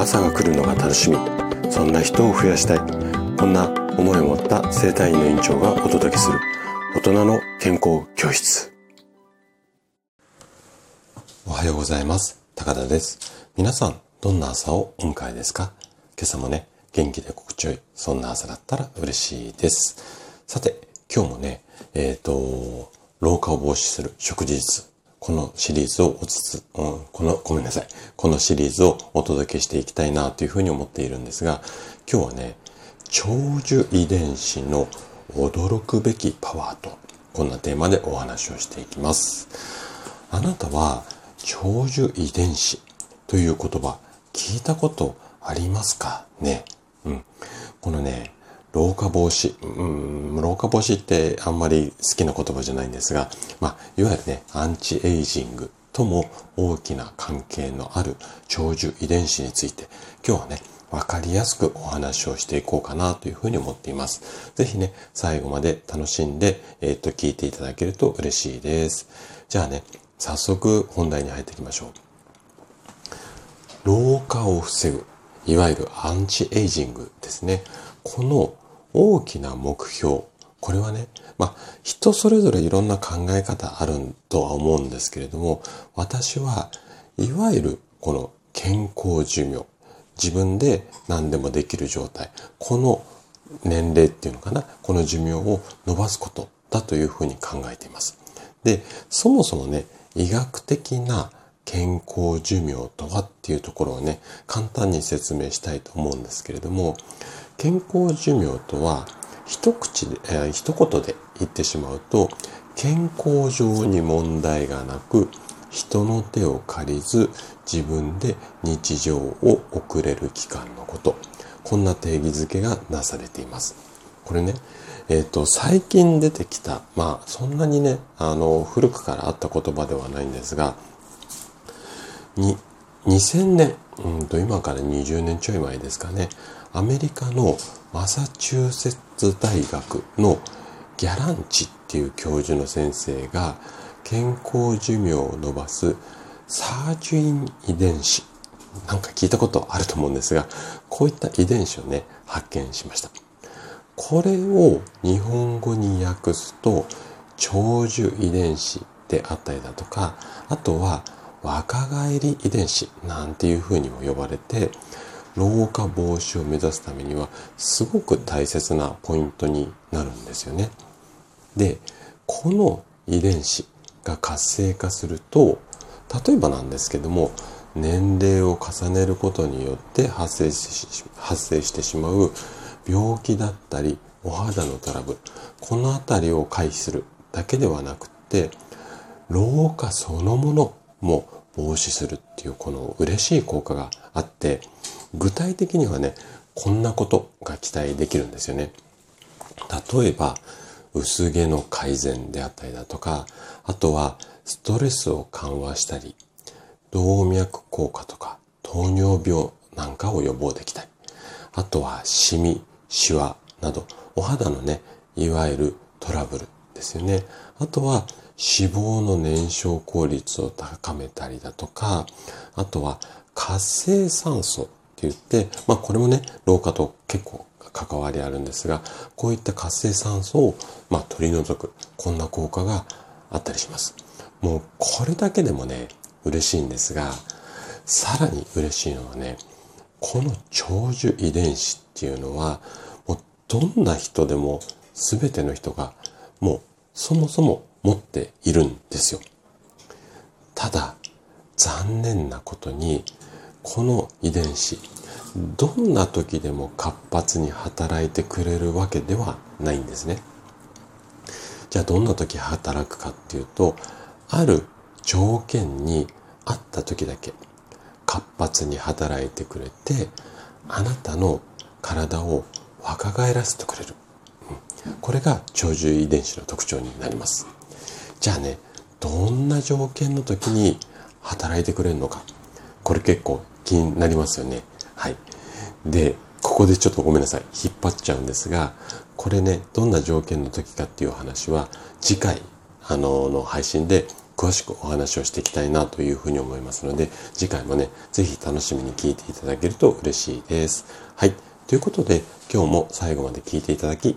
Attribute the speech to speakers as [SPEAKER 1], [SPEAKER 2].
[SPEAKER 1] 朝が来るのが楽しみ。そんな人を増やしたい。こんな思いを持った生体院の院長がお届けする。大人の健康教室。おはようございます。高田です。皆さんどんな朝をお迎えですか？今朝もね元気で心地よいそんな朝だったら嬉しいです。さて今日もねえっ、ー、と老化を防止する食事術このシリーズをおつつ、うん、この、ごめんなさい。このシリーズをお届けしていきたいなというふうに思っているんですが、今日はね、長寿遺伝子の驚くべきパワーと、こんなテーマでお話をしていきます。あなたは、長寿遺伝子という言葉、聞いたことありますかね？うん。このね、老化防止、うん、老化防止ってあんまり好きな言葉じゃないんですが、まあ、いわゆるね、アンチエイジングとも大きな関係のある長寿遺伝子について、今日はね、わかりやすくお話をしていこうかなというふうに思っています。ぜひね、最後まで楽しんで、えっ、と、聞いていただけると嬉しいです。じゃあね、早速本題に入っていきましょう。老化を防ぐ、いわゆるアンチエイジングですね。この大きな目標。これはね、まあ、人それぞれいろんな考え方あるとは思うんですけれども、私はいわゆるこの健康寿命、自分で何でもできる状態、この年齢っていうのかな、この寿命を伸ばすことだというふうに考えています。で、そもそもね、医学的な健康寿命とはっていうところをね、簡単に説明したいと思うんですけれども、健康寿命とは一口で、えー、一言で言ってしまうと健康上に問題がなく人の手を借りず自分で日常を送れる期間のこと。こんな定義づけがなされています。これねえっ、ー、と最近出てきたまあそんなにねあの古くからあった言葉ではないんですがに2000年、うんと今から20年ちょい前ですかね。アメリカのマサチューセッツ大学のギャランチっていう教授の先生が健康寿命を伸ばすサージュイン遺伝子。なんか聞いたことあると思うんですがこういった遺伝子をね発見しました。これを日本語に訳すと長寿遺伝子であったりだとかあとは若返り遺伝子なんていうふうにも呼ばれて老化防止を目指すためにはすごく大切なポイントになるんですよね。で、この遺伝子が活性化すると、例えばなんですけども、年齢を重ねることによって発生し発生してしまう病気だったりお肌のトラブルこの辺りを回避するだけではなくて老化そのものも防止するっていうこの嬉しい効果があって具体的にはね、こんなことが期待できるんですよね。例えば、薄毛の改善であったりだとか、あとはストレスを緩和したり、動脈硬化とか糖尿病なんかを予防できたり、あとはシミ、シワなど、お肌のね、いわゆるトラブルですよね。あとは脂肪の燃焼効率を高めたりだとか、あとは活性酸素って言って、まあこれもね、老化と結構関わりあるんですが、こういった活性酸素を、まあ、取り除く、こんな効果があったりします。もうこれだけでもね、嬉しいんですが、さらに嬉しいのはね、この長寿遺伝子っていうのは、もうどんな人でも全ての人がもうそもそも持っているんですよ。ただ、残念なことに、この遺伝子どんな時でも活発に働いてくれるわけではないんですね。じゃあどんな時働くかっていうとある条件にあった時だけ活発に働いてくれてあなたの体を若返らせてくれる。これが長寿遺伝子の特徴になります。じゃあね、どんな条件の時に働いてくれるのか。これ結構気になりますよね。はい。で、ここでちょっとごめんなさい。引っ張っちゃうんですが、これね、どんな条件の時かっていう話は、次回、あの、の配信で詳しくお話をしていきたいなというふうに思いますので、次回もね、ぜひ楽しみに聞いていただけると嬉しいです。はい。ということで、今日も最後まで聞いていただき、